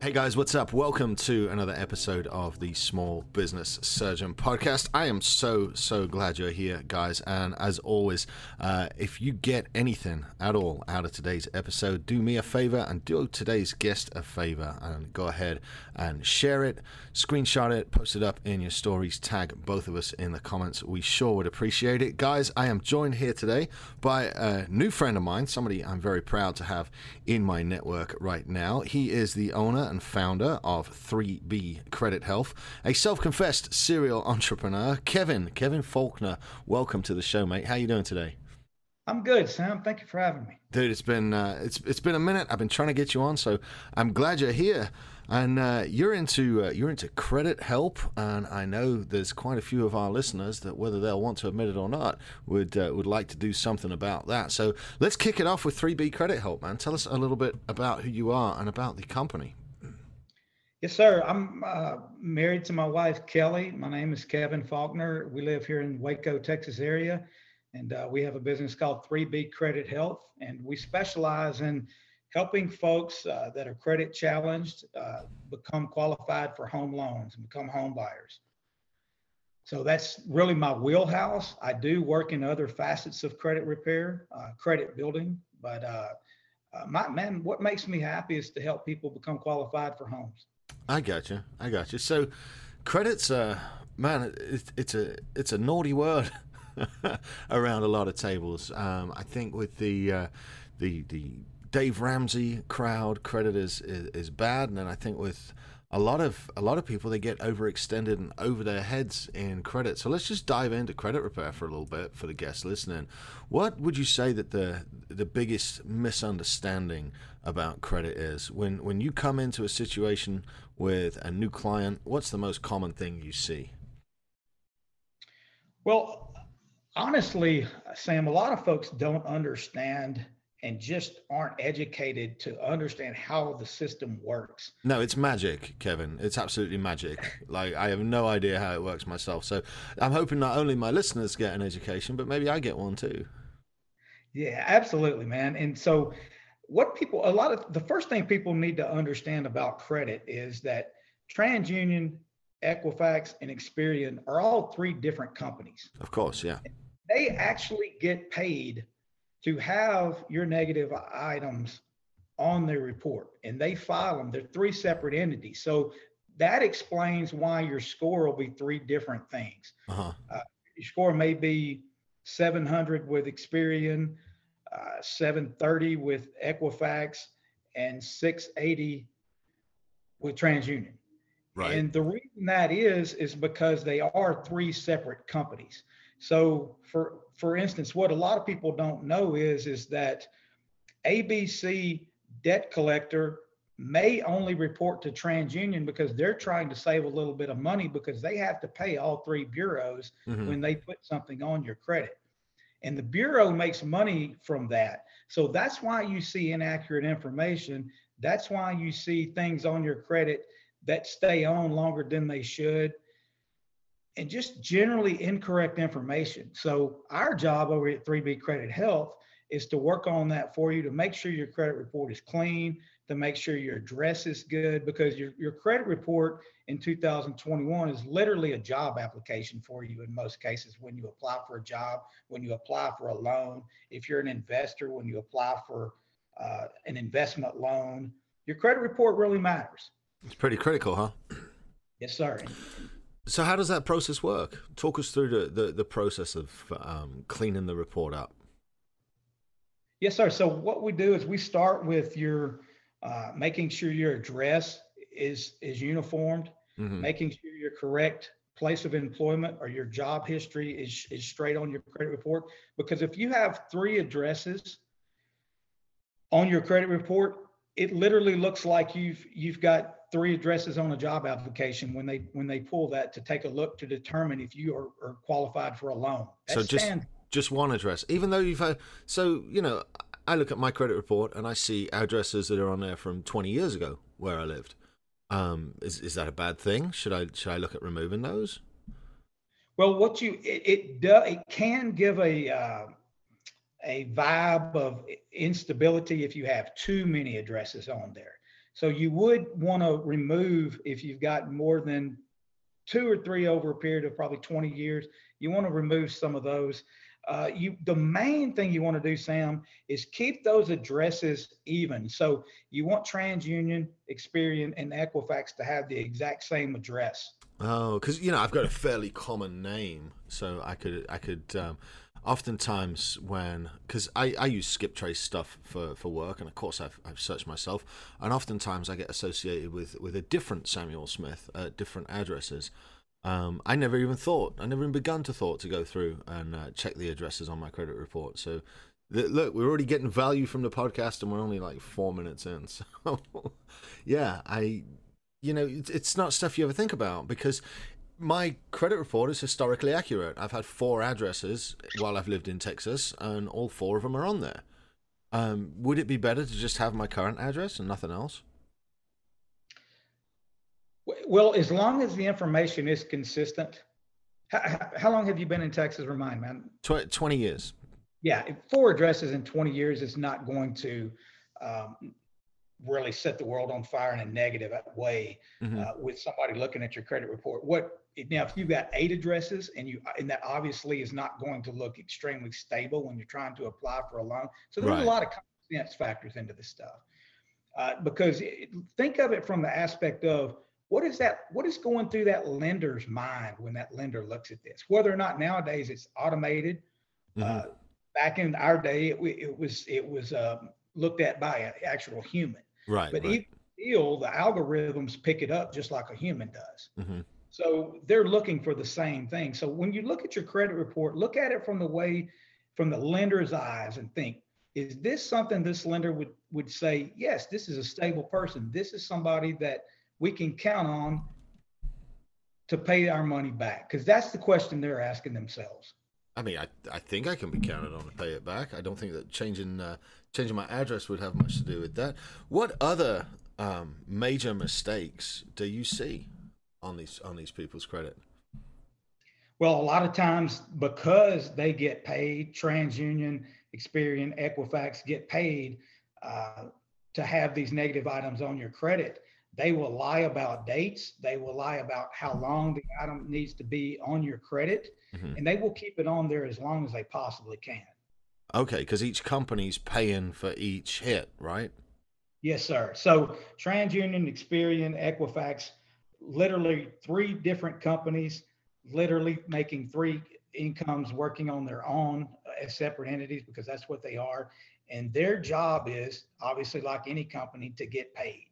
Hey guys, what's up? Welcome to another episode of the Small Business Surgeon Podcast. I am so, so glad you're here, guys. And as always, uh, if you get anything at all out of today's episode, do me a favor and do today's guest a favor and go ahead and share it, screenshot it, post it up in your stories, tag both of us in the comments. We sure would appreciate it. Guys, I am joined here today by a new friend of mine, somebody I'm very proud to have in my network right now. He is the owner and founder of 3B Credit Health, a self-confessed serial entrepreneur, Kevin, Kevin Faulkner. Welcome to the show, mate. How are you doing today? I'm good, Sam. Thank you for having me. Dude, it's been uh, it's it's been a minute. I've been trying to get you on, so I'm glad you're here. And uh, you're into uh, you're into credit help, and I know there's quite a few of our listeners that, whether they'll want to admit it or not, would uh, would like to do something about that. So let's kick it off with 3B Credit Help, man. Tell us a little bit about who you are and about the company. Yes, sir. I'm uh, married to my wife, Kelly. My name is Kevin Faulkner. We live here in Waco, Texas area, and uh, we have a business called 3B Credit Health, and we specialize in helping folks uh, that are credit challenged uh, become qualified for home loans and become home buyers. So that's really my wheelhouse. I do work in other facets of credit repair, uh, credit building, but uh, my man, what makes me happy is to help people become qualified for homes. I got you. I got you. So, credits, uh, man, it's, it's a it's a naughty word around a lot of tables. Um, I think with the uh, the the Dave Ramsey crowd, credit is, is, is bad, and then I think with a lot of a lot of people they get overextended and over their heads in credit. So let's just dive into credit repair for a little bit for the guests listening. What would you say that the the biggest misunderstanding about credit is when when you come into a situation with a new client? What's the most common thing you see? Well, honestly, Sam, a lot of folks don't understand and just aren't educated to understand how the system works. No, it's magic, Kevin. It's absolutely magic. Like I have no idea how it works myself. So I'm hoping not only my listeners get an education, but maybe I get one too. Yeah, absolutely, man. And so what people a lot of the first thing people need to understand about credit is that TransUnion, Equifax, and Experian are all three different companies. Of course, yeah. They actually get paid to have your negative items on their report and they file them. They're three separate entities. So that explains why your score will be three different things. Uh-huh. Uh, your score may be 700 with Experian, uh, 730 with Equifax, and 680 with TransUnion. Right. And the reason that is is because they are three separate companies. So for for instance, what a lot of people don't know is is that ABC debt collector may only report to TransUnion because they're trying to save a little bit of money because they have to pay all three bureaus mm-hmm. when they put something on your credit. And the bureau makes money from that. So that's why you see inaccurate information. That's why you see things on your credit that stay on longer than they should and just generally incorrect information. So our job over at 3B Credit Health is to work on that for you to make sure your credit report is clean, to make sure your address is good, because your, your credit report in 2021 is literally a job application for you in most cases when you apply for a job, when you apply for a loan, if you're an investor, when you apply for uh, an investment loan, your credit report really matters. It's pretty critical, huh? Yes, sir. So how does that process work? Talk us through the, the, the process of um, cleaning the report up. Yes, sir. So what we do is we start with your uh, making sure your address is is uniformed, mm-hmm. making sure your correct place of employment or your job history is is straight on your credit report. Because if you have three addresses on your credit report, it literally looks like you've you've got three addresses on a job application when they when they pull that to take a look to determine if you are, are qualified for a loan. That so just stands. just one address, even though you've had. So you know, I look at my credit report and I see addresses that are on there from 20 years ago where I lived. Um, is is that a bad thing? Should I should I look at removing those? Well, what you it it, do, it can give a uh, a vibe of instability if you have too many addresses on there. So you would want to remove if you've got more than two or three over a period of probably 20 years. You want to remove some of those. Uh, you the main thing you want to do, Sam, is keep those addresses even. So you want TransUnion, Experian, and Equifax to have the exact same address. Oh, because you know I've got a fairly common name, so I could I could um, oftentimes when because I, I use skip trace stuff for, for work and of course I've, I've searched myself and oftentimes I get associated with with a different Samuel Smith at different addresses um, I never even thought I never even begun to thought to go through and uh, check the addresses on my credit report so th- look we're already getting value from the podcast and we're only like four minutes in so yeah I you know it's, it's not stuff you ever think about because my credit report is historically accurate. I've had four addresses while I've lived in Texas, and all four of them are on there. Um, would it be better to just have my current address and nothing else? Well, as long as the information is consistent. How, how long have you been in Texas? Remind me. Tw- 20 years. Yeah, four addresses in 20 years is not going to um, really set the world on fire in a negative way mm-hmm. uh, with somebody looking at your credit report. What now if you've got eight addresses and you and that obviously is not going to look extremely stable when you're trying to apply for a loan. So there's right. a lot of common sense factors into this stuff. Uh, because it, think of it from the aspect of what is that what is going through that lender's mind when that lender looks at this whether or not nowadays it's automated mm-hmm. uh, back in our day it, it was it was um, looked at by an actual human Right. But right. still, the algorithms pick it up just like a human does. Mm-hmm. So they're looking for the same thing. So when you look at your credit report, look at it from the way, from the lender's eyes, and think: Is this something this lender would would say? Yes, this is a stable person. This is somebody that we can count on to pay our money back. Because that's the question they're asking themselves. I mean, I I think I can be counted on to pay it back. I don't think that changing uh, changing my address would have much to do with that. What other um, major mistakes do you see on these on these people's credit? Well, a lot of times because they get paid, TransUnion, Experian, Equifax get paid uh, to have these negative items on your credit. They will lie about dates. They will lie about how long the item needs to be on your credit, mm-hmm. and they will keep it on there as long as they possibly can. Okay, because each company's paying for each hit, right? Yes, sir. So TransUnion, Experian, Equifax, literally three different companies, literally making three incomes working on their own as separate entities because that's what they are. And their job is obviously like any company to get paid.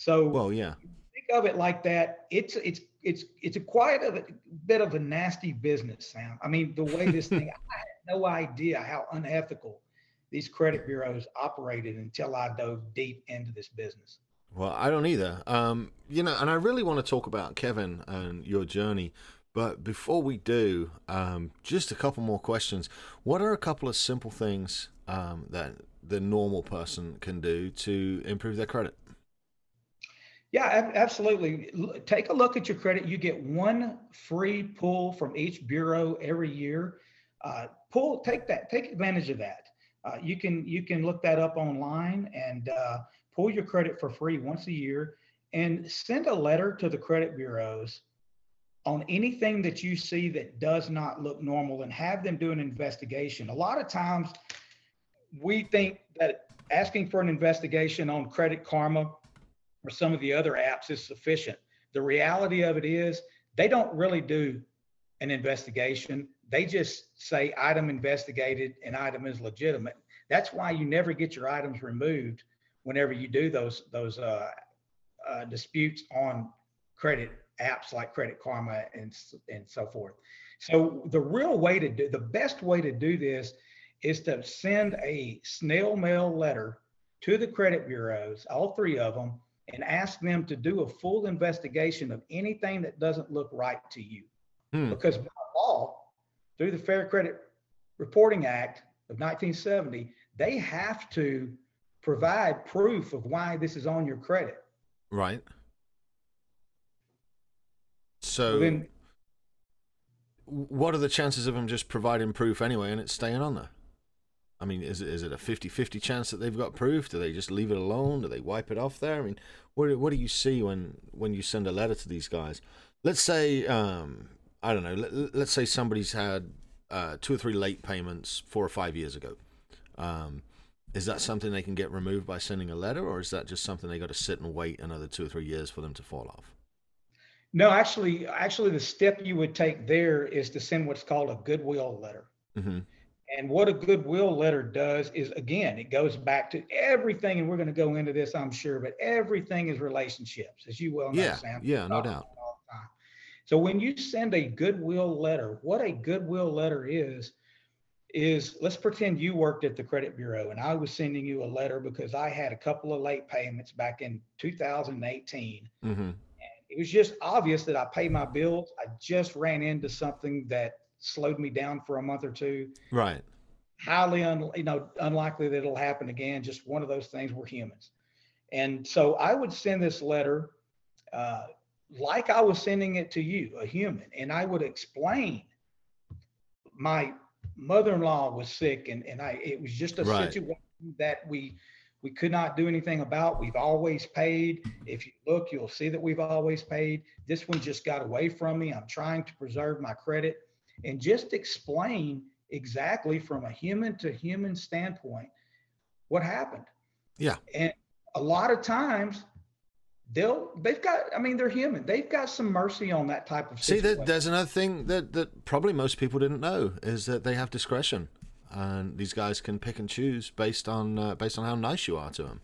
So well, yeah. Think of it like that. It's it's it's it's a quite a bit of a nasty business, Sam. I mean, the way this thing I had no idea how unethical these credit bureaus operated until I dove deep into this business. Well, I don't either. Um, you know, and I really want to talk about Kevin and your journey. But before we do, um, just a couple more questions. What are a couple of simple things um, that the normal person can do to improve their credit? Yeah, absolutely. Take a look at your credit. You get one free pull from each bureau every year. Uh, pull take that take advantage of that uh, you can you can look that up online and uh, pull your credit for free once a year and send a letter to the credit bureaus on anything that you see that does not look normal and have them do an investigation a lot of times we think that asking for an investigation on credit karma or some of the other apps is sufficient the reality of it is they don't really do an investigation they just say item investigated and item is legitimate. That's why you never get your items removed whenever you do those those uh, uh, disputes on credit apps like Credit Karma and and so forth. So the real way to do the best way to do this is to send a snail mail letter to the credit bureaus, all three of them, and ask them to do a full investigation of anything that doesn't look right to you. Hmm. Because by law, through the Fair Credit Reporting Act of 1970, they have to provide proof of why this is on your credit. Right. So, then, what are the chances of them just providing proof anyway and it's staying on there? I mean, is it, is it a 50-50 chance that they've got proof? Do they just leave it alone? Do they wipe it off there? I mean, what what do you see when when you send a letter to these guys? Let's say um, I don't know. Let, us say somebody's had uh, two or three late payments four or five years ago. Um, is that something they can get removed by sending a letter, or is that just something they got to sit and wait another two or three years for them to fall off? No, actually, actually, the step you would take there is to send what's called a goodwill letter. Mm-hmm. And what a goodwill letter does is, again, it goes back to everything, and we're going to go into this, I'm sure, but everything is relationships, as you well know, yeah, Sam. Yeah, no doubt. So when you send a goodwill letter, what a goodwill letter is, is let's pretend you worked at the credit bureau and I was sending you a letter because I had a couple of late payments back in 2018. Mm-hmm. it was just obvious that I pay my bills. I just ran into something that slowed me down for a month or two. Right. Highly un, you know unlikely that it'll happen again. Just one of those things. We're humans, and so I would send this letter, uh, like I was sending it to you, a human, and I would explain. My mother-in-law was sick, and and I it was just a right. situation that we we could not do anything about. We've always paid. If you look, you'll see that we've always paid. This one just got away from me. I'm trying to preserve my credit and just explain exactly from a human to human standpoint what happened. Yeah. And a lot of times they'll they've got I mean they're human. They've got some mercy on that type of situation. See that there's another thing that that probably most people didn't know is that they have discretion and these guys can pick and choose based on uh, based on how nice you are to them.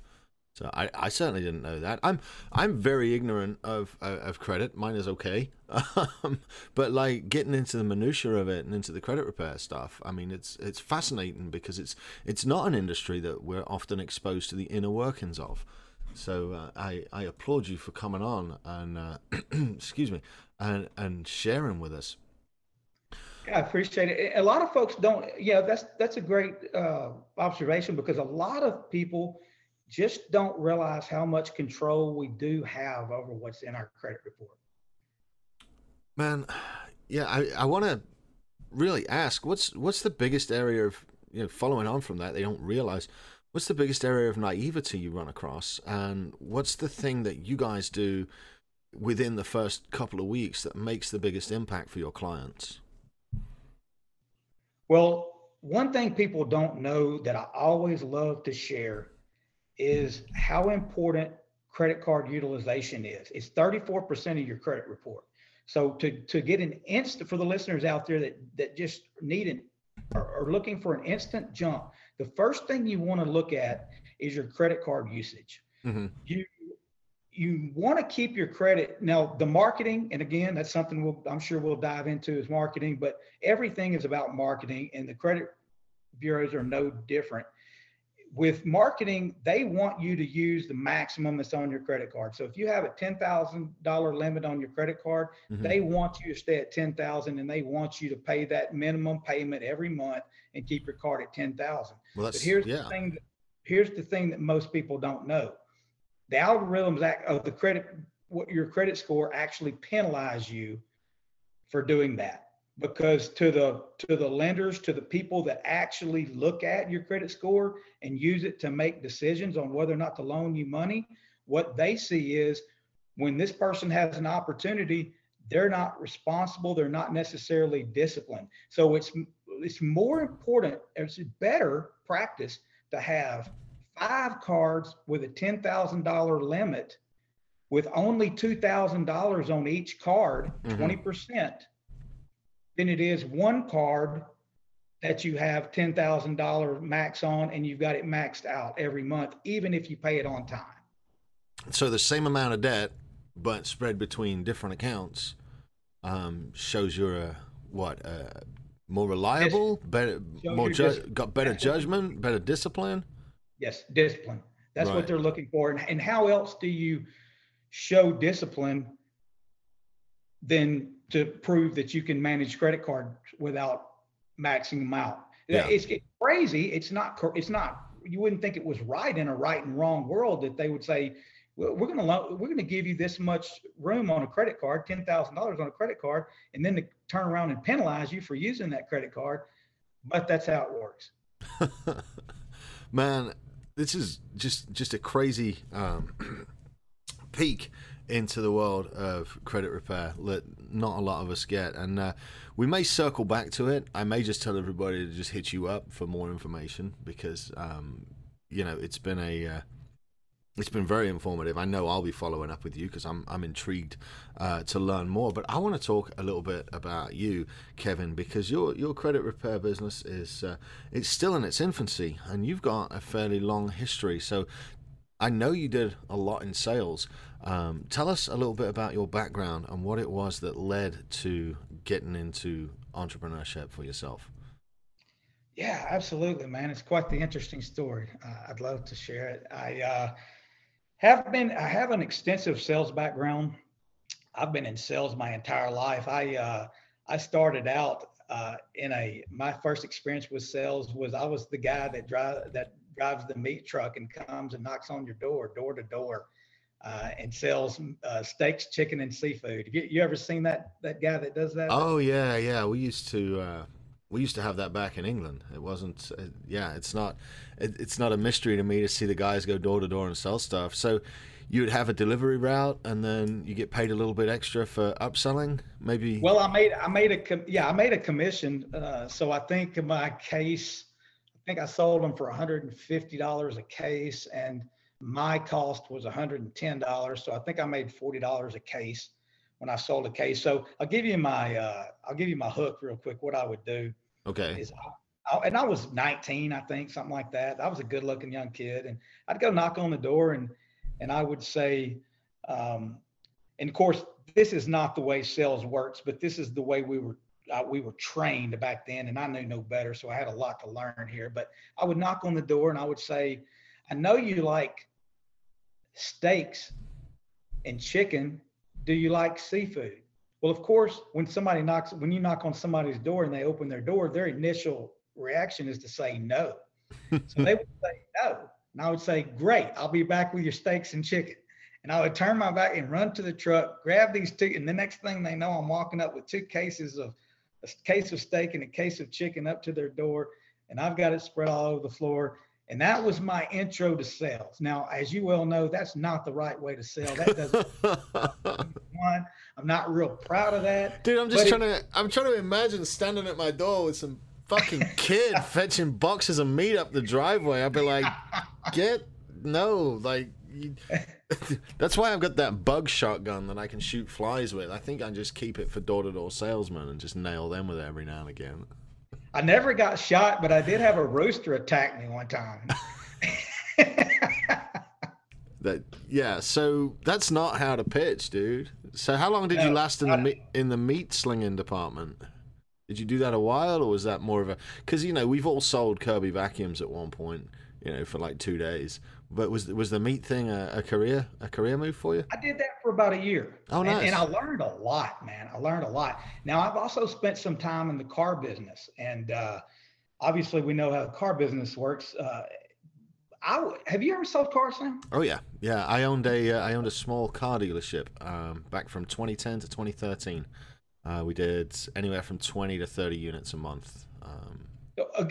So I, I certainly didn't know that. I'm I'm very ignorant of uh, of credit. Mine is okay, um, but like getting into the minutia of it and into the credit repair stuff. I mean, it's it's fascinating because it's it's not an industry that we're often exposed to the inner workings of. So uh, I I applaud you for coming on and uh, excuse me and and sharing with us. I appreciate it. A lot of folks don't. Yeah, that's that's a great uh, observation because a lot of people just don't realize how much control we do have over what's in our credit report. Man, yeah, I, I want to really ask what's what's the biggest area of you know following on from that they don't realize what's the biggest area of naivety you run across and what's the thing that you guys do within the first couple of weeks that makes the biggest impact for your clients well one thing people don't know that i always love to share is how important credit card utilization is. It's 34% of your credit report. So to, to get an instant for the listeners out there that, that just need an are, are looking for an instant jump, the first thing you want to look at is your credit card usage. Mm-hmm. You you want to keep your credit now the marketing and again that's something we'll, i'm sure we'll dive into is marketing but everything is about marketing and the credit bureaus are no different with marketing, they want you to use the maximum that's on your credit card. So if you have a ten thousand dollar limit on your credit card, mm-hmm. they want you to stay at ten thousand, and they want you to pay that minimum payment every month and keep your card at ten thousand. Well, but here's yeah. the thing. That, here's the thing that most people don't know: the algorithms of the credit, what your credit score actually penalize you for doing that because to the to the lenders to the people that actually look at your credit score and use it to make decisions on whether or not to loan you money what they see is when this person has an opportunity they're not responsible they're not necessarily disciplined so it's it's more important it's better practice to have five cards with a $10,000 limit with only $2,000 on each card, mm-hmm. 20% than it is one card that you have $10,000 max on and you've got it maxed out every month, even if you pay it on time. So the same amount of debt, but spread between different accounts, um, shows you're a, what, uh, more reliable, better, more ju- got better judgment, better discipline. Yes, discipline. That's right. what they're looking for. And, and how else do you show discipline than to prove that you can manage credit cards without maxing them out. Yeah. It's, it's crazy. It's not. It's not. You wouldn't think it was right in a right and wrong world that they would say, well, we're going to we're going to give you this much room on a credit card, ten thousand dollars on a credit card, and then to turn around and penalize you for using that credit card. But that's how it works. Man, this is just just a crazy um, peek into the world of credit repair that not a lot of us get. And uh, we may circle back to it. I may just tell everybody to just hit you up for more information because, um, you know, it's been a. Uh, it's been very informative. I know I'll be following up with you because I'm I'm intrigued uh, to learn more. But I want to talk a little bit about you, Kevin, because your your credit repair business is uh, it's still in its infancy, and you've got a fairly long history. So I know you did a lot in sales. Um, tell us a little bit about your background and what it was that led to getting into entrepreneurship for yourself. Yeah, absolutely, man. It's quite the interesting story. Uh, I'd love to share it. I uh, have been, I have an extensive sales background. I've been in sales my entire life. I uh, I started out uh, in a my first experience with sales was I was the guy that drive that drives the meat truck and comes and knocks on your door, door to door, uh, and sells uh, steaks, chicken, and seafood. You, you ever seen that that guy that does that? Oh yeah, yeah. We used to uh, we used to have that back in England. It wasn't. Uh, yeah, it's not. It, it's not a mystery to me to see the guys go door to door and sell stuff. So you would have a delivery route and then you get paid a little bit extra for upselling maybe well i made i made a yeah i made a commission uh, so i think in my case I think I sold them for $150 a case, and my cost was $110. So I think I made $40 a case when I sold a case. So I'll give you my uh, I'll give you my hook real quick. What I would do. Okay. Is I, I, and I was 19, I think, something like that. I was a good-looking young kid, and I'd go knock on the door, and and I would say, um, and of course, this is not the way sales works, but this is the way we were uh, we were trained back then, and I knew no better, so I had a lot to learn here. But I would knock on the door and I would say, "I know you like steaks and chicken. Do you like seafood?" Well, of course, when somebody knocks, when you knock on somebody's door and they open their door, their initial reaction is to say no. so they would say no, and I would say, "Great, I'll be back with your steaks and chicken." And I would turn my back and run to the truck, grab these two, and the next thing they know, I'm walking up with two cases of a case of steak and a case of chicken up to their door, and I've got it spread all over the floor. And that was my intro to sales. Now, as you well know, that's not the right way to sell. That doesn't. Work. I'm not real proud of that. Dude, I'm just trying it, to. I'm trying to imagine standing at my door with some fucking kid fetching boxes of meat up the driveway. I'd be like, get no, like. You, That's why I've got that bug shotgun that I can shoot flies with. I think I just keep it for door to door salesmen and just nail them with it every now and again. I never got shot, but I did have a rooster attack me one time. that yeah, so that's not how to pitch, dude. So how long did no, you last in the meat, in the meat slinging department? Did you do that a while, or was that more of a? Because you know we've all sold Kirby vacuums at one point, you know, for like two days. But was was the meat thing a, a career a career move for you? I did that for about a year. Oh, nice. And, and, I learned a lot, man. I learned a lot. Now I've also spent some time in the car business, and uh, obviously we know how the car business works. Uh, I have you ever sold cars, Sam? Oh yeah, yeah. I owned a uh, I owned a small car dealership um, back from 2010 to 2013. Uh, we did anywhere from 20 to 30 units a month. Um,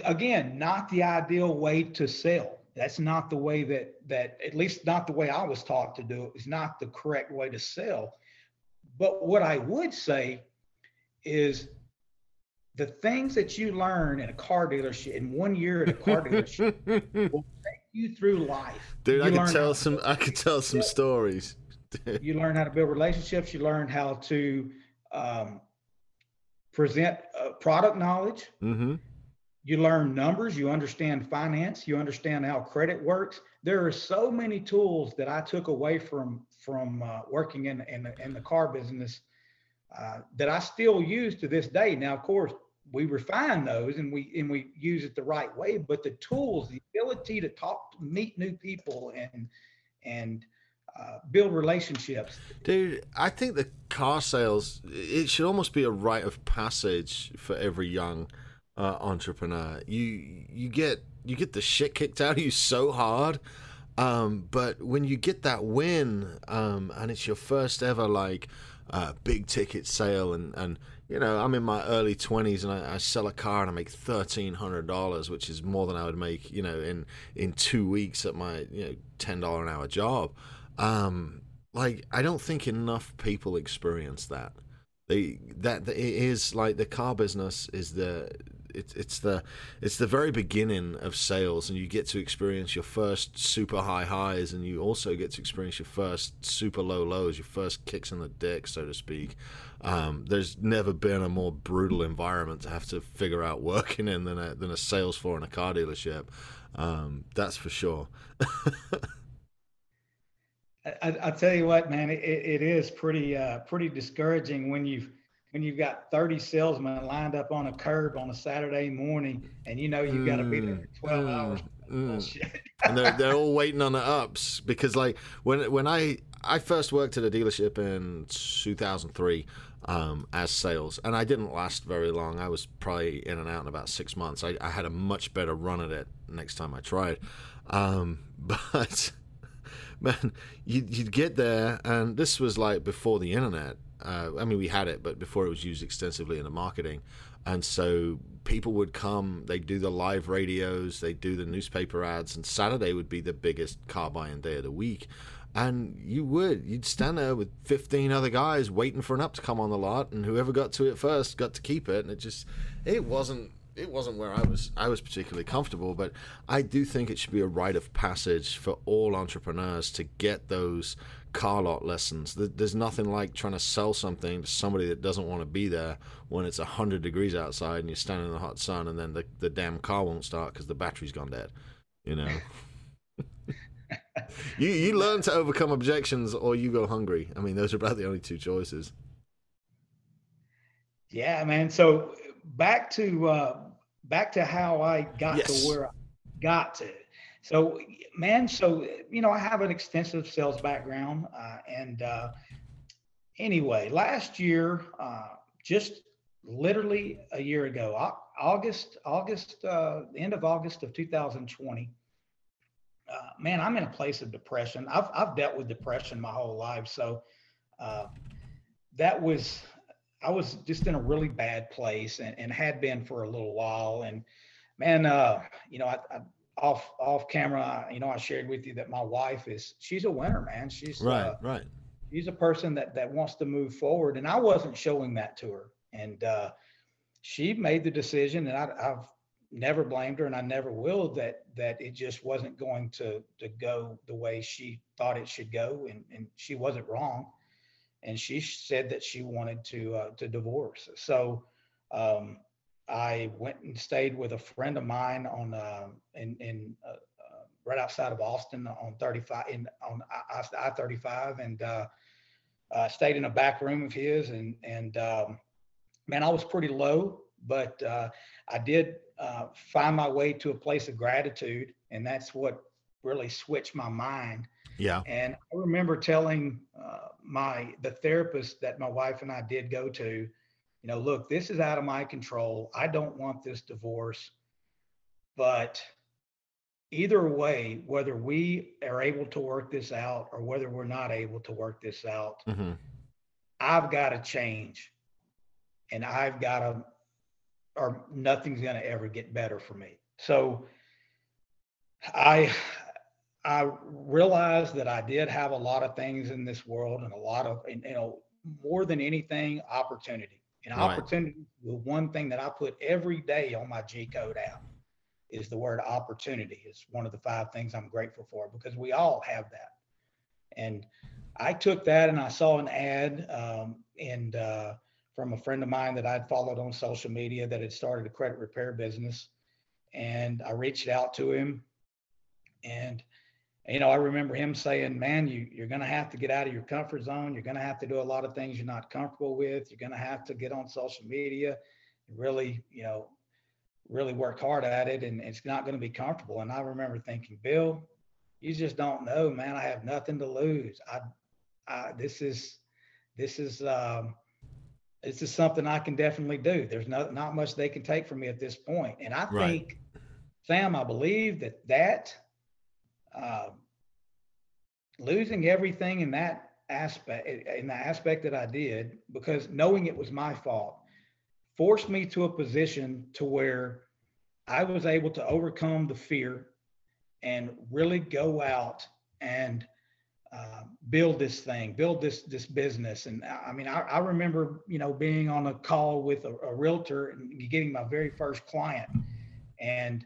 Again, not the ideal way to sell that's not the way that that at least not the way I was taught to do it. It's not the correct way to sell. But what I would say is the things that you learn in a car dealership in one year at a car dealership will take you through life. Dude, you I could tell some I could tell some stories. you learn how to build relationships, you learn how to um, present uh, product knowledge. Mm-hmm you learn numbers, you understand finance, you understand how credit works. There are so many tools that I took away from from uh, working in in the, in the car business uh, that I still use to this day. Now, of course, we refine those and we and we use it the right way. But the tools, the ability to talk, meet new people, and and uh, build relationships. Dude, I think the car sales it should almost be a rite of passage for every young uh, entrepreneur. You you get you get the shit kicked out of you so hard. Um, but when you get that win, um, and it's your first ever like uh, big ticket sale, and and you know I'm in my early twenties, and I, I, sell a car and I make thirteen hundred dollars, which is more than I would make you know in in two weeks at my you know ten dollar an hour job. Um, like I don't think enough people experience that. They that it is like the car business is the it's it's the it's the very beginning of sales, and you get to experience your first super high highs, and you also get to experience your first super low lows, your first kicks in the dick, so to speak. Um, there's never been a more brutal environment to have to figure out working in than a than a sales floor in a car dealership. Um, that's for sure. I, I tell you what, man, it, it is pretty uh, pretty discouraging when you've when you've got 30 salesmen lined up on a curb on a Saturday morning and you know you've got to be there for 12 mm, hours. Mm. and they're, they're all waiting on the ups because like when when I I first worked at a dealership in 2003 um, as sales and I didn't last very long. I was probably in and out in about six months. I, I had a much better run at it next time I tried. Um, but man, you'd, you'd get there and this was like before the internet uh, I mean, we had it, but before it was used extensively in the marketing. And so people would come, they'd do the live radios, they'd do the newspaper ads, and Saturday would be the biggest car buying day of the week. And you would, you'd stand there with 15 other guys waiting for an up to come on the lot, and whoever got to it first got to keep it. And it just, it wasn't it wasn't where I was I was particularly comfortable, but I do think it should be a rite of passage for all entrepreneurs to get those car lot lessons. There's nothing like trying to sell something to somebody that doesn't want to be there when it's 100 degrees outside and you're standing in the hot sun and then the, the damn car won't start because the battery's gone dead. You know? you, you learn to overcome objections or you go hungry. I mean, those are about the only two choices. Yeah, man. So back to uh, back to how I got yes. to where I got to. So, man, so you know, I have an extensive sales background, uh, and uh, anyway, last year, uh, just literally a year ago, August, August, uh, end of August of 2020. Uh, man, I'm in a place of depression. I've I've dealt with depression my whole life, so uh, that was I was just in a really bad place and, and had been for a little while. And man, you know, I, I, off off camera, you know, I shared with you that my wife is she's a winner, man. She's right, uh, right. She's a person that that wants to move forward, and I wasn't showing that to her. And uh, she made the decision, and I, I've never blamed her, and I never will. That that it just wasn't going to to go the way she thought it should go, and and she wasn't wrong and she said that she wanted to uh, to divorce. So um, I went and stayed with a friend of mine on uh, in in uh, uh right outside of Austin on 35 in on I 35 and uh, stayed in a back room of his and and um, man I was pretty low, but uh, I did find my way to a place of gratitude, and that's what really switched my mind yeah. And I remember telling uh, my the therapist that my wife and I did go to, you know, look, this is out of my control. I don't want this divorce, but either way, whether we are able to work this out or whether we're not able to work this out, mm-hmm. I've got to change, and I've got to, or nothing's going to ever get better for me. So I I realized that I did have a lot of things in this world and a lot of, you know, more than anything, opportunity. And right. opportunity, the one thing that I put every day on my G code app is the word opportunity. It's one of the five things I'm grateful for because we all have that. And I took that and I saw an ad um, and uh, from a friend of mine that I'd followed on social media that had started a credit repair business. And I reached out to him and you know, I remember him saying, "Man, you you're going to have to get out of your comfort zone. You're going to have to do a lot of things you're not comfortable with. You're going to have to get on social media, and really, you know, really work hard at it. And it's not going to be comfortable." And I remember thinking, "Bill, you just don't know, man. I have nothing to lose. I, I this is, this is, um, this is something I can definitely do. There's not not much they can take from me at this point. And I right. think, Sam, I believe that that uh, losing everything in that aspect in the aspect that I did because knowing it was my fault forced me to a position to where I was able to overcome the fear and really go out and uh, build this thing, build this this business. And I mean, I, I remember you know being on a call with a, a, realtor and getting my very first client, and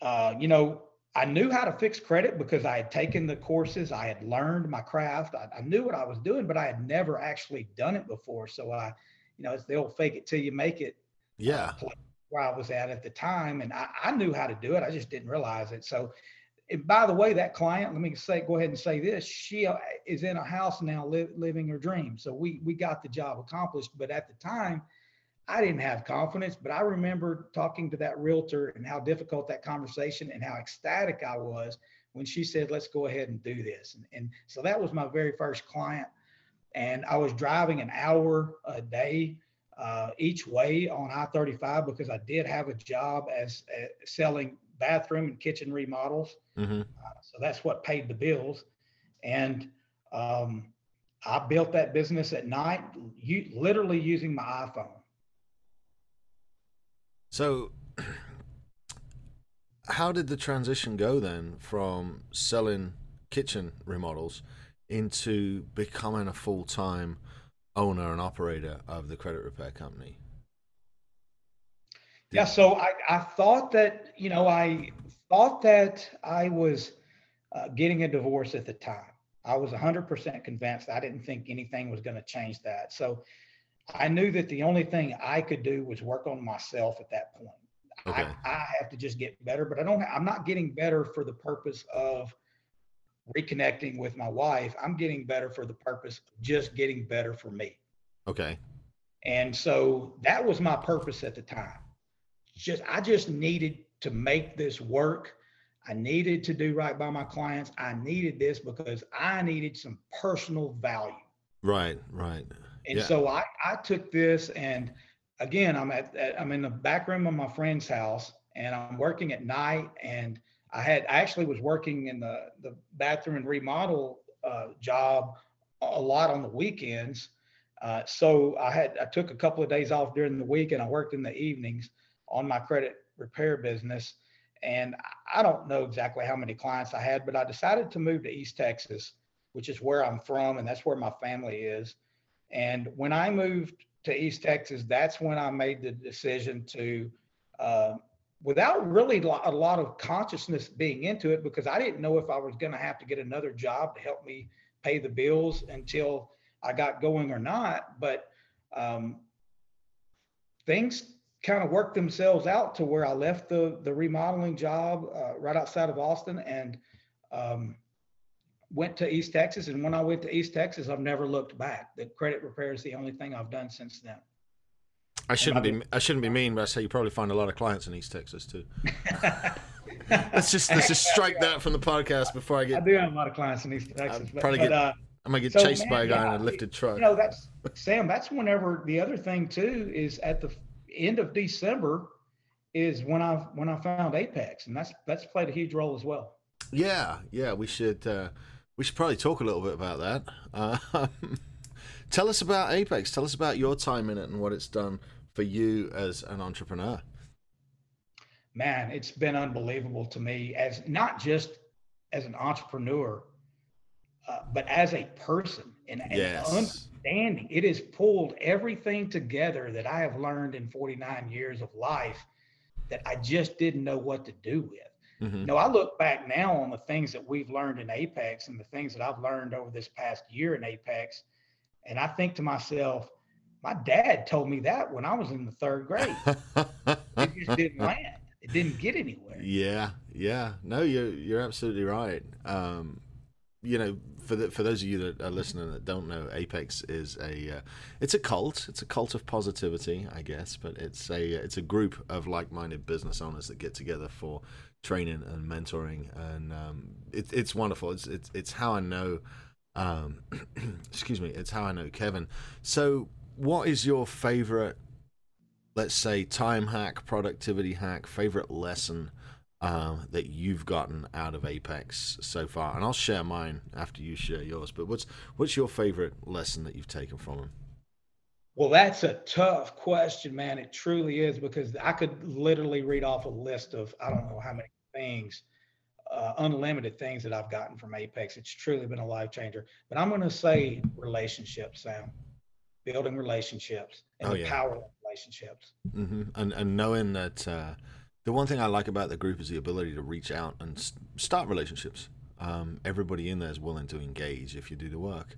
uh, you know I knew how to fix credit because I had taken the courses, I had learned my craft, I, I knew what I was doing, but I had never actually done it before. So I, you know, it's the old fake it till you make it. Yeah. Uh, where I was at at the time, and I, I knew how to do it. I just didn't realize it. So and by the way, that client, let me say, go ahead and say this: she uh, is in a house now, li- living her dream. So we we got the job accomplished. But at the time, I didn't have confidence. But I remember talking to that realtor and how difficult that conversation and how ecstatic I was when she said, "Let's go ahead and do this." And, and so that was my very first client, and I was driving an hour a day. Uh, each way on I-35 because I did have a job as uh, selling bathroom and kitchen remodels. Mm-hmm. Uh, so that's what paid the bills. And um, I built that business at night, you, literally using my iPhone. So, how did the transition go then from selling kitchen remodels into becoming a full time owner and operator of the credit repair company? Yeah, so I, I thought that, you know, I thought that I was uh, getting a divorce at the time. I was 100% convinced. I didn't think anything was going to change that. So I knew that the only thing I could do was work on myself at that point. Okay. I, I have to just get better, but I don't, I'm not getting better for the purpose of reconnecting with my wife. I'm getting better for the purpose of just getting better for me. Okay. And so that was my purpose at the time just I just needed to make this work. I needed to do right by my clients. I needed this because I needed some personal value. Right, right. And yeah. so I, I took this and again, I'm at, at, I'm in the back room of my friend's house and I'm working at night and I had I actually was working in the the bathroom and remodel uh, job a lot on the weekends. Uh, so I had I took a couple of days off during the week and I worked in the evenings on my credit repair business. And I don't know exactly how many clients I had, but I decided to move to East Texas, which is where I'm from, and that's where my family is. And when I moved to East Texas, that's when I made the decision to, uh, without really a lot of consciousness being into it, because I didn't know if I was going to have to get another job to help me pay the bills until I got going or not. But um, things kind of worked themselves out to where I left the the remodeling job uh, right outside of Austin and um, went to East Texas. And when I went to East Texas, I've never looked back. The credit repair is the only thing I've done since then. I shouldn't be I shouldn't be mean, but I say you probably find a lot of clients in East Texas too. let's just let's just strike that from the podcast before I get. I do have a lot of clients in East Texas. But, probably but, get. Uh, I'm gonna get so, chased man, by a guy yeah, in a lifted truck. You know, that's Sam. That's whenever the other thing too is at the end of December is when I when I found Apex, and that's that's played a huge role as well. Yeah, yeah, we should uh, we should probably talk a little bit about that. Uh, tell us about Apex. Tell us about your time in it and what it's done for you as an entrepreneur. Man, it's been unbelievable to me as not just as an entrepreneur, uh, but as a person and, yes understanding. It has pulled everything together that I have learned in 49 years of life that I just didn't know what to do with. Mm-hmm. Know, I look back now on the things that we've learned in Apex and the things that I've learned over this past year in Apex, and I think to myself, my dad told me that when I was in the third grade. it just didn't land. It didn't get anywhere. Yeah, yeah. No, you're you're absolutely right. Um, you know, for the, for those of you that are listening that don't know, Apex is a uh, it's a cult. It's a cult of positivity, I guess, but it's a it's a group of like-minded business owners that get together for training and mentoring, and um, it, it's wonderful. It's, it's it's how I know. Um, excuse me. It's how I know Kevin. So what is your favorite, let's say, time hack, productivity hack, favorite lesson uh, that you've gotten out of Apex so far? And I'll share mine after you share yours. But what's what's your favorite lesson that you've taken from him? Well, that's a tough question, man. It truly is because I could literally read off a list of I don't know how many things, uh, unlimited things that I've gotten from Apex. It's truly been a life changer. But I'm going to say relationships, Sam, building relationships and Oh, the yeah. power of relationships. hmm And and knowing that uh, the one thing I like about the group is the ability to reach out and start relationships. Um, everybody in there is willing to engage if you do the work.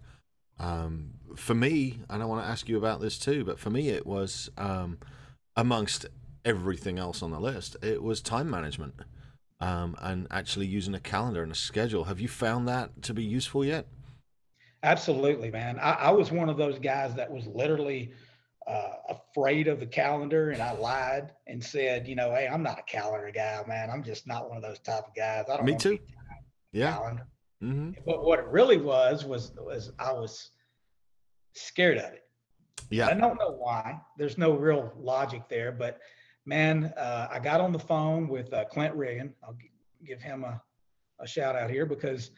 Um, for me, and I want to ask you about this too, but for me, it was um, amongst everything else on the list, it was time management um, and actually using a calendar and a schedule. Have you found that to be useful yet? Absolutely, man. I, I was one of those guys that was literally uh, afraid of the calendar, and I lied and said, you know, hey, I'm not a calendar guy, man. I'm just not one of those type of guys. I don't Me too. Yeah. calendar. Hmm But what it really was was was I was scared of it. Yeah. I don't know why. There's no real logic there, but man, uh, I got on the phone with uh, Clint Reagan. I'll g- give him a, a shout out here because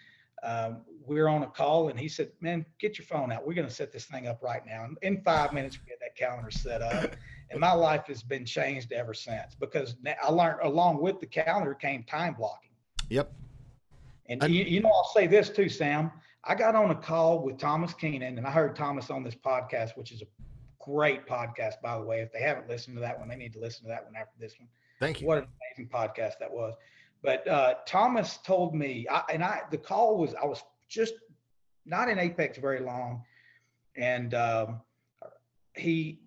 um, we're on a call and he said, "Man, get your phone out. We're going to set this thing up right now." And in five minutes, we had that calendar set up, and my life has been changed ever since because I learned along with the calendar came time blocking. Yep. And you, you know, I'll say this too, Sam. I got on a call with Thomas Keenan, and I heard Thomas on this podcast, which is a great podcast, by the way. If they haven't listened to that one, they need to listen to that one after this one. Thank you. What an amazing podcast that was. But uh, Thomas told me, I, and I, the call was, I was just not in Apex very long, and um, he,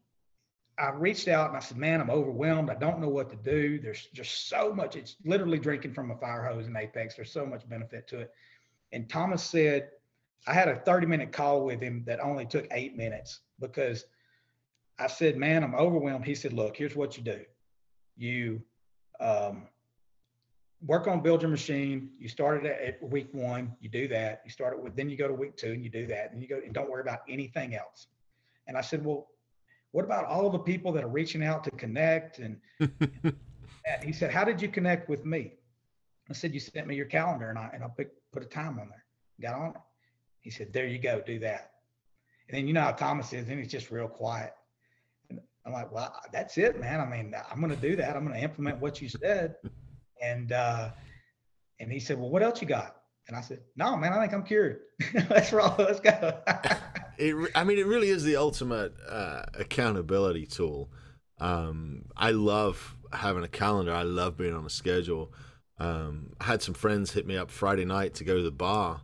I reached out and I said, "Man, I'm overwhelmed. I don't know what to do. There's just so much. It's literally drinking from a fire hose in Apex. There's so much benefit to it." And Thomas said, I had a 30 minute call with him that only took eight minutes because I said, Man, I'm overwhelmed. He said, Look, here's what you do you um, work on build your machine. You started at, at week one, you do that. You start it with, then you go to week two and you do that. And you go and don't worry about anything else. And I said, Well, what about all the people that are reaching out to connect? And, he said, How did you connect with me? I said, You sent me your calendar and I and I pick, put a time on there. Got on it. He said, There you go, do that. And then you know how Thomas is, and he's just real quiet. And I'm like, Well, that's it, man. I mean, I'm gonna do that. I'm gonna implement what you said. And uh and he said, Well, what else you got? And I said, No, man, I think I'm cured. let's roll, let's go. It, I mean, it really is the ultimate uh, accountability tool. Um, I love having a calendar. I love being on a schedule. Um, I had some friends hit me up Friday night to go to the bar,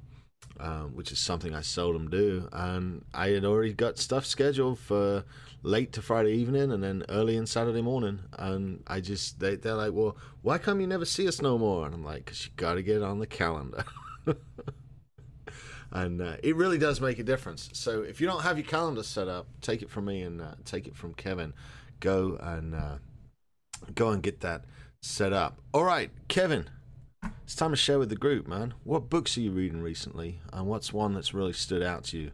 um, which is something I seldom do, and I had already got stuff scheduled for late to Friday evening and then early in Saturday morning. And I just they they're like, "Well, why come you never see us no more?" And I'm like, "Cause you got to get on the calendar." and uh, it really does make a difference. So if you don't have your calendar set up, take it from me and uh, take it from Kevin. Go and uh, go and get that set up. All right, Kevin, it's time to share with the group, man. What books are you reading recently, and what's one that's really stood out to you?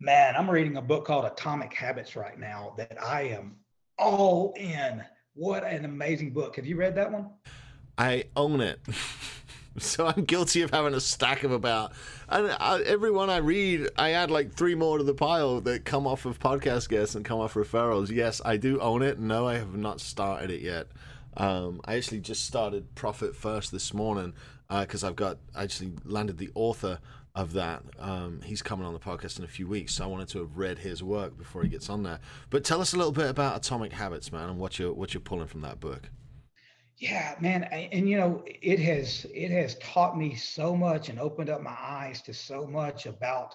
Man, I'm reading a book called Atomic Habits right now that I am all in. What an amazing book. Have you read that one? I own it. so I'm guilty of having a stack of about, and I, every one I read, I add like three more to the pile that come off of podcast guests and come off referrals. Yes, I do own it. No, I have not started it yet. Um, I actually just started Profit First this morning because I've got I actually landed the author of that. Um, he's coming on the podcast in a few weeks, so I wanted to have read his work before he gets on there. But tell us a little bit about Atomic Habits, man, and what you're what you're pulling from that book. Yeah, man, and, and you know, it has it has taught me so much and opened up my eyes to so much about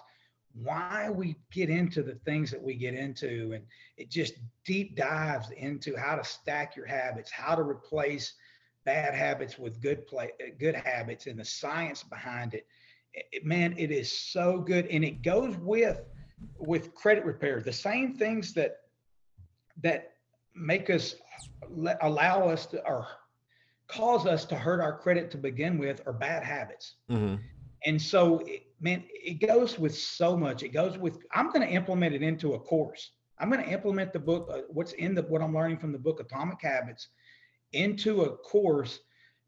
why we get into the things that we get into and it just deep dives into how to stack your habits, how to replace bad habits with good play good habits and the science behind it. It- man, it is so good and it goes with with credit repair. The same things that that make us allow us to or cause us to hurt our credit to begin with are bad habits. Mm-hmm. And so, it, man, it goes with so much. It goes with, I'm going to implement it into a course. I'm going to implement the book, uh, what's in the what I'm learning from the book Atomic Habits, into a course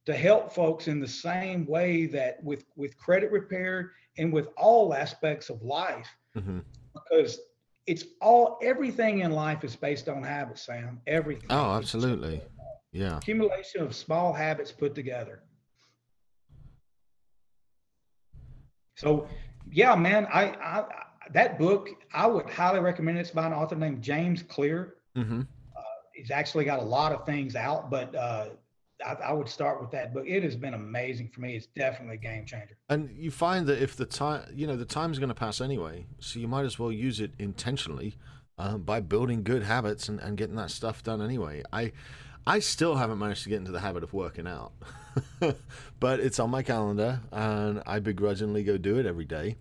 to help folks in the same way that with with credit repair and with all aspects of life, mm-hmm. because it's all everything in life is based on habits, Sam. Everything. Oh, absolutely. Yeah. Accumulation of small habits put together. So, yeah, man, I, I that book I would highly recommend. It's by an author named James Clear. Mm-hmm. Uh, he's actually got a lot of things out, but uh, I, I, would start with that book. It has been amazing for me. It's definitely a game changer. And you find that if the time, you know, the time is going to pass anyway, so you might as well use it intentionally uh, by building good habits and, and getting that stuff done anyway. I, I still haven't managed to get into the habit of working out, but it's on my calendar, and I begrudgingly go do it every day.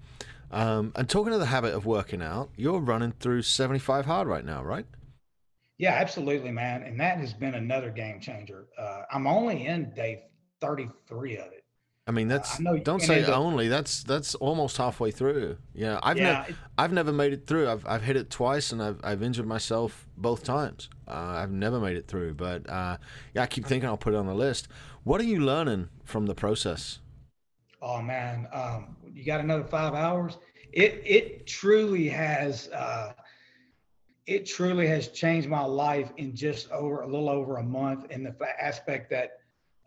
Um, and talking of the habit of working out, you're running through 75 hard right now, right? Yeah, absolutely, man. And that has been another game changer. Uh, I'm only in day 33 of it. I mean, that's uh, I don't say only. That's that's almost halfway through. Yeah, I've yeah, never I've never made it through. I've I've hit it twice and I've I've injured myself both times. Uh, I've never made it through, but uh, yeah, I keep thinking I'll put it on the list. What are you learning from the process? Oh man, um, you got another five hours. It it truly has uh, it truly has changed my life in just over a little over a month in the aspect that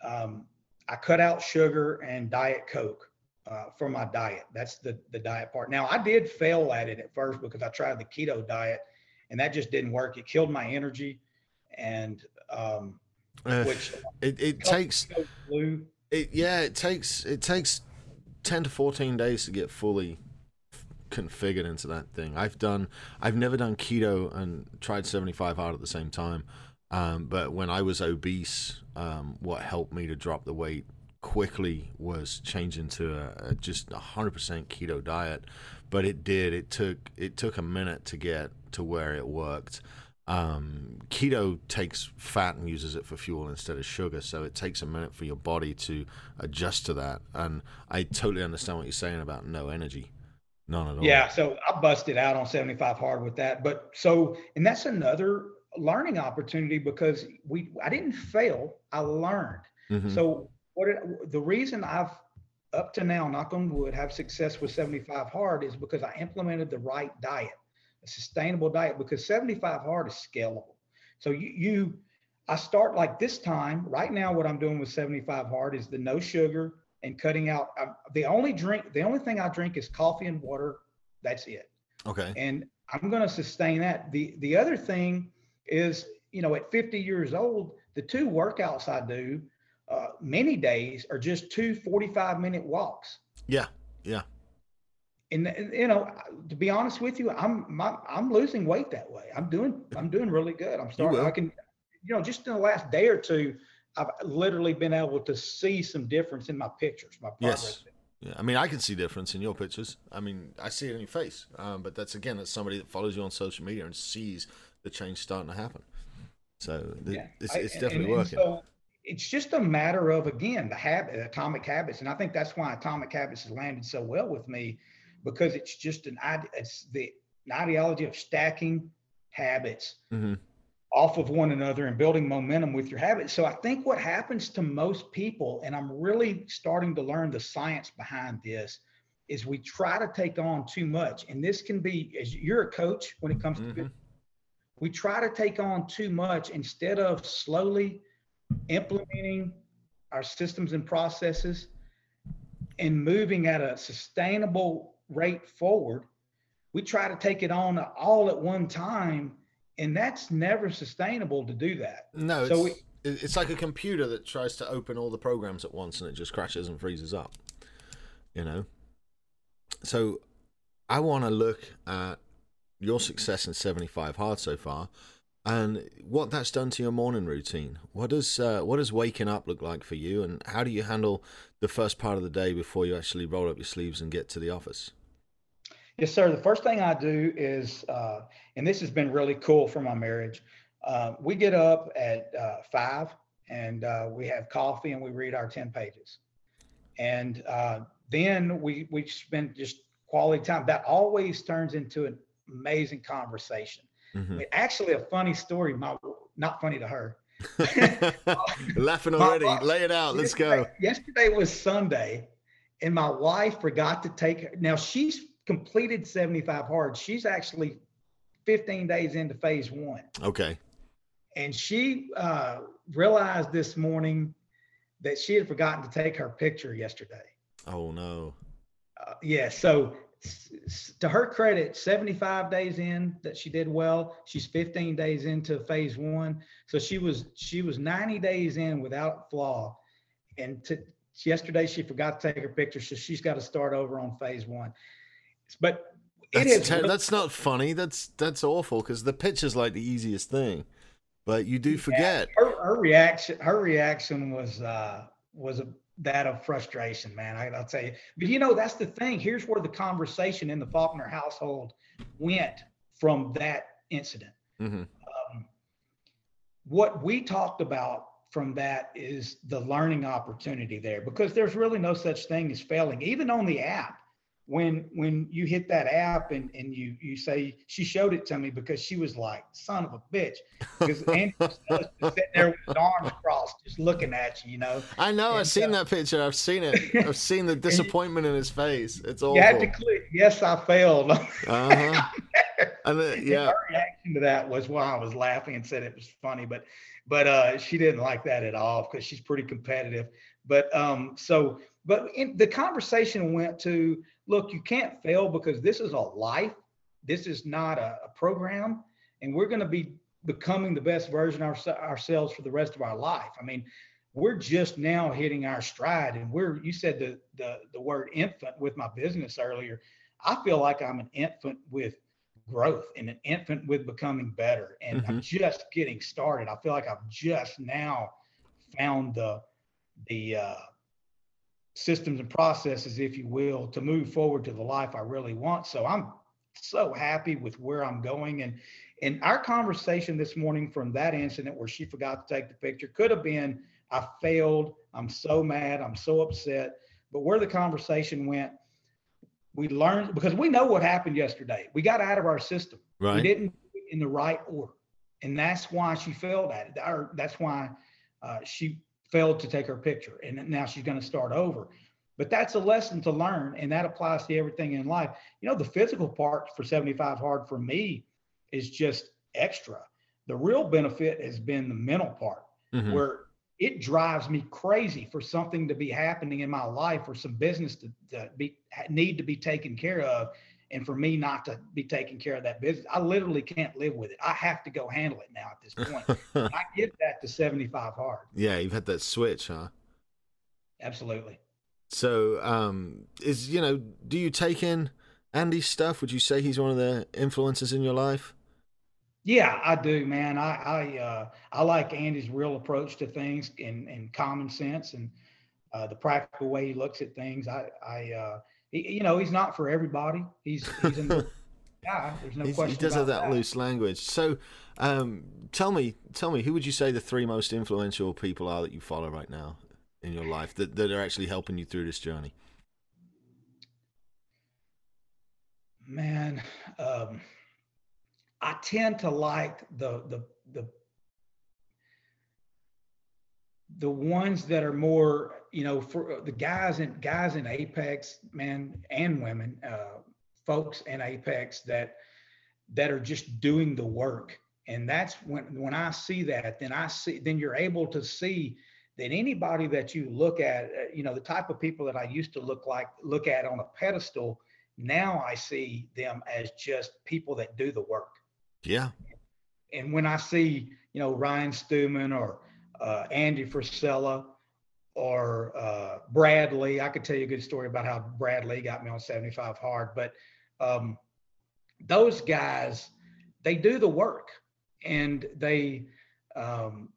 um, I cut out sugar and diet coke uh, for my diet. That's the the diet part. Now I did fail at it at first because I tried the keto diet and that just didn't work. It killed my energy, and um, uh, which it, it takes. It, yeah, it takes it takes ten to fourteen days to get fully configured into that thing. I've done, I've never done keto and tried 75 hard at the same time. Um, but when I was obese, um, what helped me to drop the weight quickly was changing to a, a just a hundred percent keto diet. But it did. It took it took a minute to get to where it worked. Um, keto takes fat and uses it for fuel instead of sugar, so it takes a minute for your body to adjust to that. And I totally understand what you're saying about no energy. None at all. Yeah, so I busted out on 75 hard with that. But so, and that's another learning opportunity because we I didn't fail, I learned. Mm-hmm. So what it, the reason I've up to now, knock on wood, have success with 75 hard is because I implemented the right diet, a sustainable diet, because 75 hard is scalable. So you, you I start like this time, right now, what I'm doing with 75 hard is the no sugar, and cutting out uh, the only drink the only thing i drink is coffee and water that's it okay and i'm going to sustain that the the other thing is you know at 50 years old the two workouts i do uh, many days are just two 45 minute walks yeah yeah and, you know to be honest with you i'm my, i'm losing weight that way i'm doing i'm doing really good i'm starting i can you know just in the last day or two I've literally been able to see some difference in my pictures, my progress. Yes. Yeah, I mean, I can see difference in your pictures. I mean, I see it in your face. Um, but that's again, that's somebody that follows you on social media and sees the change starting to happen. So yeah. it's, it's, definitely and, working. And so it's just a matter of again the habit, atomic habits, and I think that's why atomic habits has landed so well with me, because it's just an it's the an ideology of stacking habits. Mm-hmm off of one another and building momentum with your habits. So I think what happens to most people, and I'm really starting to learn the science behind this, is we try to take on too much. And this can be, as you're a coach when it comes mm-hmm. to we try to take on too much instead of slowly implementing our systems and processes and moving at a sustainable rate forward. We try to take it on all at one time and that's never sustainable to do that. No, so it's, we, it's like a computer that tries to open all the programs at once and it just crashes and freezes up. You know, so I want to look at your success in 75 hard so far and what that's done to your morning routine. What does uh, what does waking up look like for you, and how do you handle the first part of the day before you actually roll up your sleeves and get to the office? Yes, sir. The first thing I do is, uh, and this has been really cool for my marriage. Uh, we get up at uh, five and uh, we have coffee and we read our 10 pages. And uh, then we, we spend just quality time. That always turns into an amazing conversation. Mm-hmm. Actually, a funny story. My not funny to her. Laughing already. My, Lay it out. Let's go. Yesterday was Sunday, and my wife forgot to take her. Now she's completed 75 hard. She's actually 15 days into phase one. Okay. And she uh, realized this morning that she had forgotten to take her picture yesterday. Oh no. Uh, yeah. So to her credit, 75 days in that she did well. She's 15 days into phase one. So she was she was 90 days in without flaw. And to, yesterday she forgot to take her picture. So she's got to start over on phase one. But that's, ter- that's not funny. That's that's awful because the picture's like the easiest thing, but you do forget. Her, her, reaction, her reaction was uh, was a that of frustration, man. I, will tell you. But you know, that's the thing. Here's where the conversation in the Faulkner household went from that incident. Mm-hmm. Um, what we talked about from that is the learning opportunity there, because there's really no such thing as failing. Even on the app, when when you hit that app and and you you say she showed it to me because she was like son of a bitch. Because Andy was sitting there with his arms crossed just looking at you you know? I know and I've seen that picture. I've seen it. I've seen the disappointment in his face. It's all you had to click yes I failed. Uh-huh. and then, yeah. her reaction to that was why I was laughing and said it was funny but but uh she didn't like that at all because she's pretty competitive. But um so but in, the conversation went to look, you can't fail because this is a life. This is not a, a program. And we're going to be becoming the best version of our, ourselves for the rest of our life. I mean, we're just now hitting our stride. And we're, you said the, the, the word infant with my business earlier. I feel like I'm an infant with growth and an infant with becoming better. And mm-hmm. I'm just getting started. I feel like I've just now found the, the, uh, systems and processes, if you will, to move forward to the life I really want. So I'm so happy with where I'm going. And and our conversation this morning from that incident where she forgot to take the picture could have been, I failed. I'm so mad. I'm so upset. But where the conversation went, we learned because we know what happened yesterday. We got out of our system. Right. We didn't in the right order. And that's why she failed at it. Or that's why uh, she failed to take her picture and now she's going to start over. But that's a lesson to learn and that applies to everything in life. You know the physical part for 75 hard for me is just extra. The real benefit has been the mental part mm-hmm. where it drives me crazy for something to be happening in my life or some business to, to be need to be taken care of and for me not to be taking care of that business, I literally can't live with it. I have to go handle it now at this point. I give that to 75 hard. Yeah, you've had that switch, huh? Absolutely. So, um, is you know, do you take in Andy's stuff? Would you say he's one of the influences in your life? Yeah, I do, man. I I uh, I like Andy's real approach to things and and common sense and uh, the practical way he looks at things. I I uh, you know, he's not for everybody. He's he's in the yeah. There's no he's, question. He does have that, that, loose language. So, um, tell me, tell me, who would you say the three most influential people are that you follow right now in your life that that are actually helping you through this journey? Man, um, I tend to like the the the the ones that are more you know, for the guys and guys in Apex, man, and women, uh, folks in Apex that that are just doing the work. And that's when when I see that, then I see then you're able to see that anybody that you look at, uh, you know, the type of people that I used to look like look at on a pedestal, now I see them as just people that do the work. Yeah. And when I see, you know, Ryan Stewman or uh, Andy Frisella, or uh, Bradley. I could tell you a good story about how Bradley got me on 75 hard, but um, those guys, they do the work and they, um,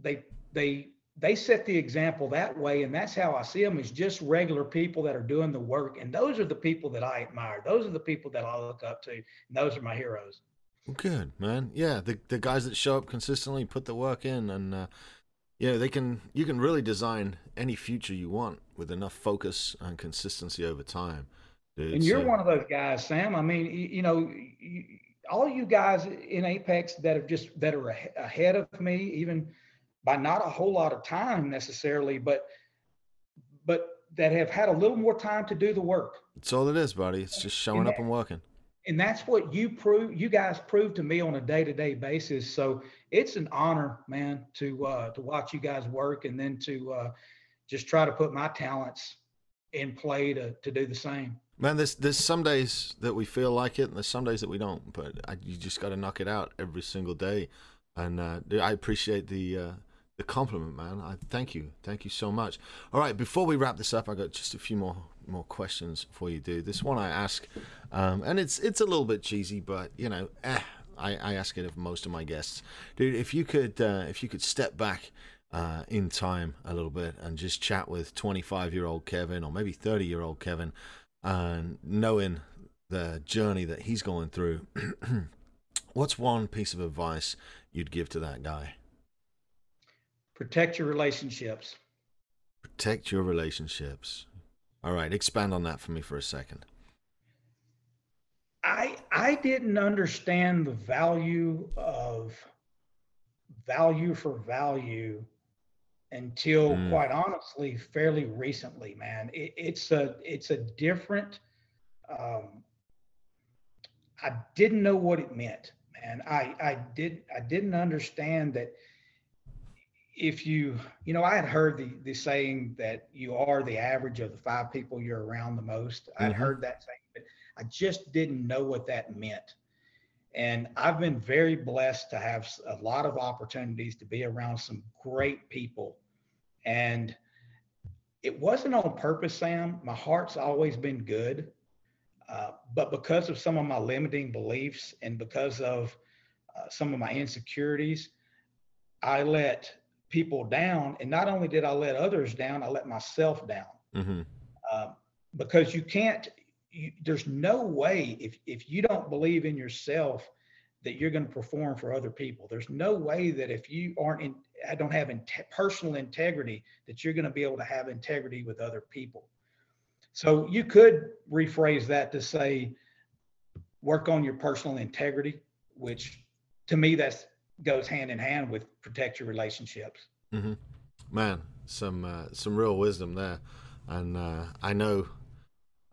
they, they, they set the example that way. And that's how I see them as just regular people that are doing the work. And those are the people that I admire. Those are the people that I look up to. And those are my heroes. Good, man. Yeah. The, the guys that show up consistently, put the work in and, uh, yeah, they can. You can really design any future you want with enough focus and consistency over time. Dude. And you're so, one of those guys, Sam. I mean, you, you know, you, all you guys in Apex that have just that are ahead of me, even by not a whole lot of time necessarily, but but that have had a little more time to do the work. It's all it is, buddy. It's just showing up and working. And that's what you prove. You guys prove to me on a day-to-day basis. So it's an honor, man, to uh, to watch you guys work, and then to uh, just try to put my talents in play to to do the same. Man, there's there's some days that we feel like it, and there's some days that we don't. But I, you just got to knock it out every single day. And uh, I appreciate the uh, the compliment, man. I thank you, thank you so much. All right, before we wrap this up, I got just a few more more questions for you, dude. This one I ask, um, and it's it's a little bit cheesy, but you know, eh, I, I ask it of most of my guests, dude. If you could uh, if you could step back uh, in time a little bit and just chat with 25 year old Kevin or maybe 30 year old Kevin and knowing the journey that he's going through, what's one piece of advice you'd give to that guy? Protect your relationships. Protect your relationships. All right, expand on that for me for a second. I I didn't understand the value of value for value until mm. quite honestly fairly recently man it, it's a it's a different um, i didn't know what it meant man i i did i didn't understand that if you you know i had heard the the saying that you are the average of the five people you're around the most mm-hmm. i'd heard that saying but i just didn't know what that meant and I've been very blessed to have a lot of opportunities to be around some great people and it wasn't on purpose, Sam. My heart's always been good. Uh, but because of some of my limiting beliefs and because of uh, some of my insecurities, I let people down. And not only did I let others down, I let myself down. Mm-hmm. Uh, because you can't, you, there's no way if, if you don't believe in yourself that you're going to perform for other people. There's no way that if you aren't in, I don't have in personal integrity that you're going to be able to have integrity with other people. So you could rephrase that to say, work on your personal integrity, which to me that goes hand in hand with protect your relationships. Mm-hmm. Man, some uh, some real wisdom there, and uh, I know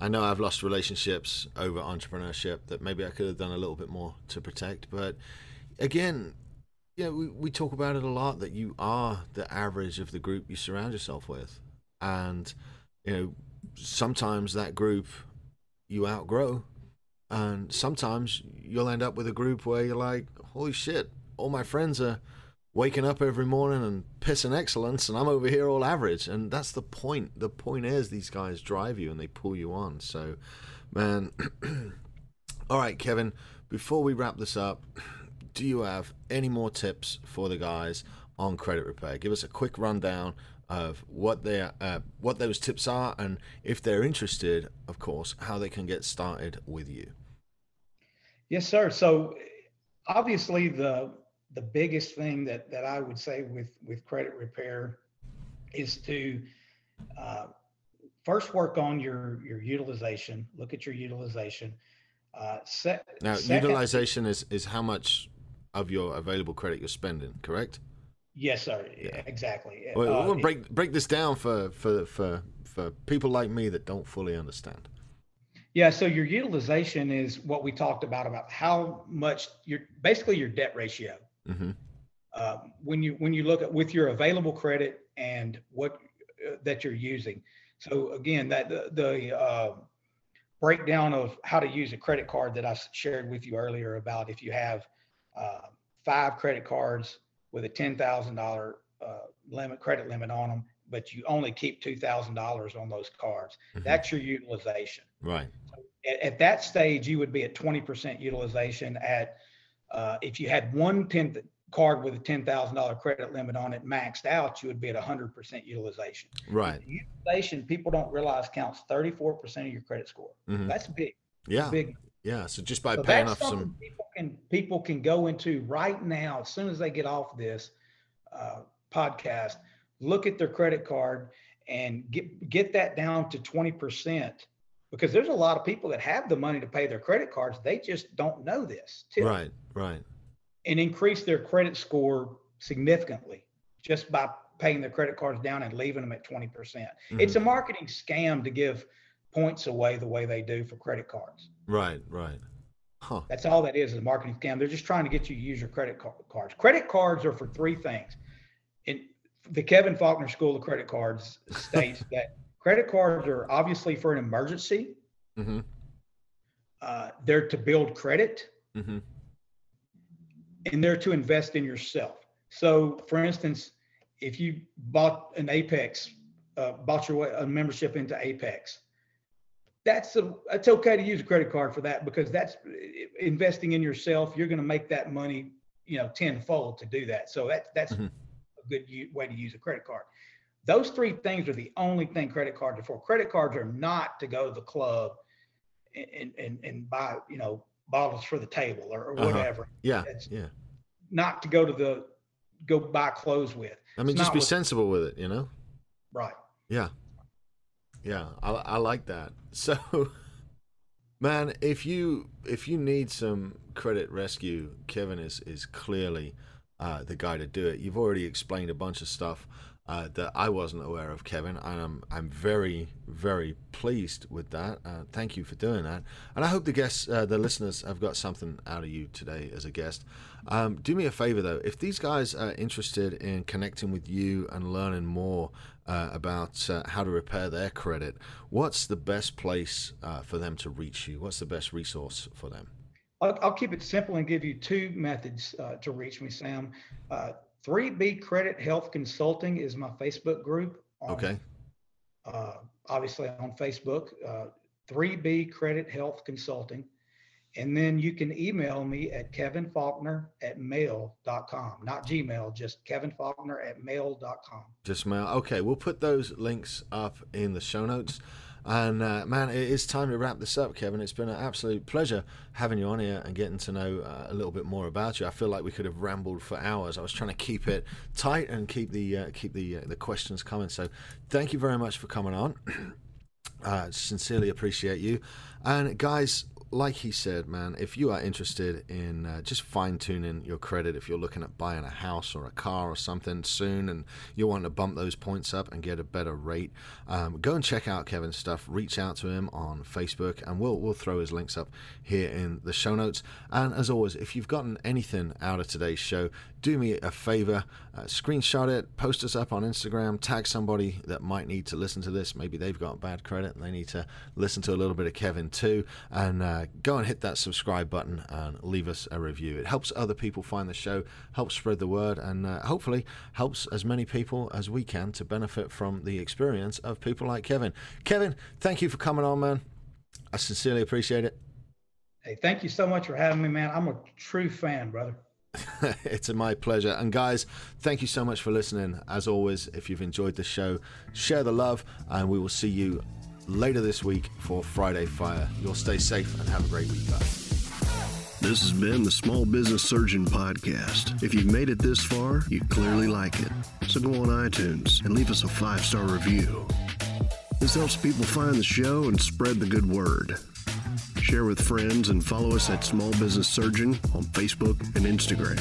I know I've lost relationships over entrepreneurship that maybe I could have done a little bit more to protect. But again, you know, we, we talk about it a lot that you are the average of the group you surround yourself with. And, you know, sometimes that group you outgrow. And sometimes you'll end up with a group where you're like, holy shit, all my friends are waking up every morning and pissing excellence, and I'm over here all average. And that's the point. The point is these guys drive you and they pull you on. So, man. all right, Kevin. Before we wrap this up, do you have any more tips for the guys on credit repair? Give us a quick rundown of what they uh, what those tips are, and if they're interested, of course, how they can get started with you. Yes, sir. So obviously the the biggest thing that that I would say with with credit repair is to uh, first work on your your utilization. Look at your utilization. Uh, se- now, second, utilization is is how much of your available credit you're spending, correct? Yes, sir. Yeah. Exactly. Well, uh, we'll break break this down for for for for people like me that don't fully understand. Yeah, so your utilization is what we talked about about how much your basically your debt ratio. Mm-hmm. Uh, when you when you look at with your available credit and what uh, that you're using. So again, that the, the uh, breakdown of how to use a credit card that I shared with you earlier about if you have uh, five credit cards with a ten thousand dollar uh, limit credit limit on them, but you only keep two thousand dollars on those cards. Mm-hmm. That's your utilization. Right. So at, at, that stage, you would be at twenty percent utilization. At uh, if you had one ten card with a ten thousand dollar credit limit on it maxed out, you would be at hundred percent utilization. Right. Utilization people don't realize counts thirty four percent of your credit score. Mm-hmm. That's big. Yeah. big. Yeah. So just by so paying off some people can people can go into right now as soon as they get off this uh, podcast, look at their credit card and get get that down to twenty percent because there's a lot of people that have the money to pay their credit cards. They just don't know this. Too, right, right. And increase their credit score significantly just by paying their credit cards down and leaving them at 20%. percent mm hmm It's a marketing scam to give points away the way they do for credit cards. Right, right. Huh. That's all that is, is a marketing scam. They're just trying to get you to use your credit cards. Credit cards are for three things. In the Kevin Faulkner School of Credit Cards states that credit cards are obviously for an emergency. Mm-hmm. Uh, they're to build credit. Mm-hmm. And they're to invest in yourself. So, for instance, if you bought an Apex, uh, bought your a membership into Apex, that's a, it's okay to use a credit card for that because that's investing in yourself. You're going to make that money, you know, tenfold to do that. So that that's mm-hmm. a good way to use a credit card. Those three things are the only thing credit cards are for. Credit cards are not to go to the club and and, and buy, you know, bottles for the table or, or uh-huh. whatever. Yeah. It's yeah. Not to go to the go buy clothes with. I mean, it's just be sensible with it, you know? Right. Yeah. Yeah, I, I like that. So, man, if you if you need some credit rescue, Kevin is is clearly uh, the guy to do it. You've already explained a bunch of stuff uh, that I wasn't aware of, Kevin, and I'm I'm very very pleased with that. Uh, thank you for doing that, and I hope the guests, uh, the listeners, have got something out of you today as a guest. Um, do me a favor though, if these guys are interested in connecting with you and learning more uh, about uh, how to repair their credit, what's the best place uh, for them to reach you? What's the best resource for them? I'll, I'll keep it simple and give you two methods to reach me, Sam 3B Credit Health Consulting is my Facebook group. On, okay. Uh, obviously on Facebook, uh, 3B Credit Health Consulting. And then you can email me at kevinfaulkner at mail.com. Not Gmail, just kevinfaulkner at mail.com. Just mail. Okay, we'll put those links up in the show notes. And uh, man, it is time to wrap this up, Kevin. It's been an absolute pleasure having you on here and getting to know uh, a little bit more about you. I feel like we could have rambled for hours. I was trying to keep it tight and keep the uh, keep the uh, the questions coming. So, thank you very much for coming on. Uh, sincerely appreciate you. And guys, like he said, man, if you are interested in uh, just fine tuning your credit, if you're looking at buying a house or a car or something soon and you want to bump those points up and get a better rate, um, go and check out Kevin's stuff. Reach out to him on Facebook and we'll, we'll throw his links up here in the show notes. And as always, if you've gotten anything out of today's show, do me a favor, uh, screenshot it, post us up on Instagram, tag somebody that might need to listen to this. Maybe they've got bad credit and they need to listen to a little bit of Kevin too. And uh, go and hit that subscribe button and leave us a review. It helps other people find the show, helps spread the word, and uh, hopefully helps as many people as we can to benefit from the experience of people like Kevin. Kevin, thank you for coming on, man. I sincerely appreciate it. Hey, thank you so much for having me, man. I'm a true fan, brother. it's my pleasure. And guys, thank you so much for listening. As always, if you've enjoyed the show, share the love, and we will see you later this week for Friday Fire. You'll stay safe and have a great week. This has been the Small Business Surgeon Podcast. If you've made it this far, you clearly like it. So go on iTunes and leave us a five star review. This helps people find the show and spread the good word. Share with friends and follow us at Small Business Surgeon on Facebook and Instagram.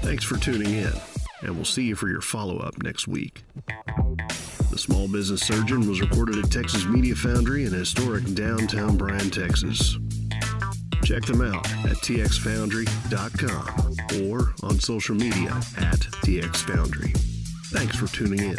Thanks for tuning in, and we'll see you for your follow up next week. The Small Business Surgeon was recorded at Texas Media Foundry in historic downtown Bryan, Texas. Check them out at txfoundry.com or on social media at txfoundry. Thanks for tuning in.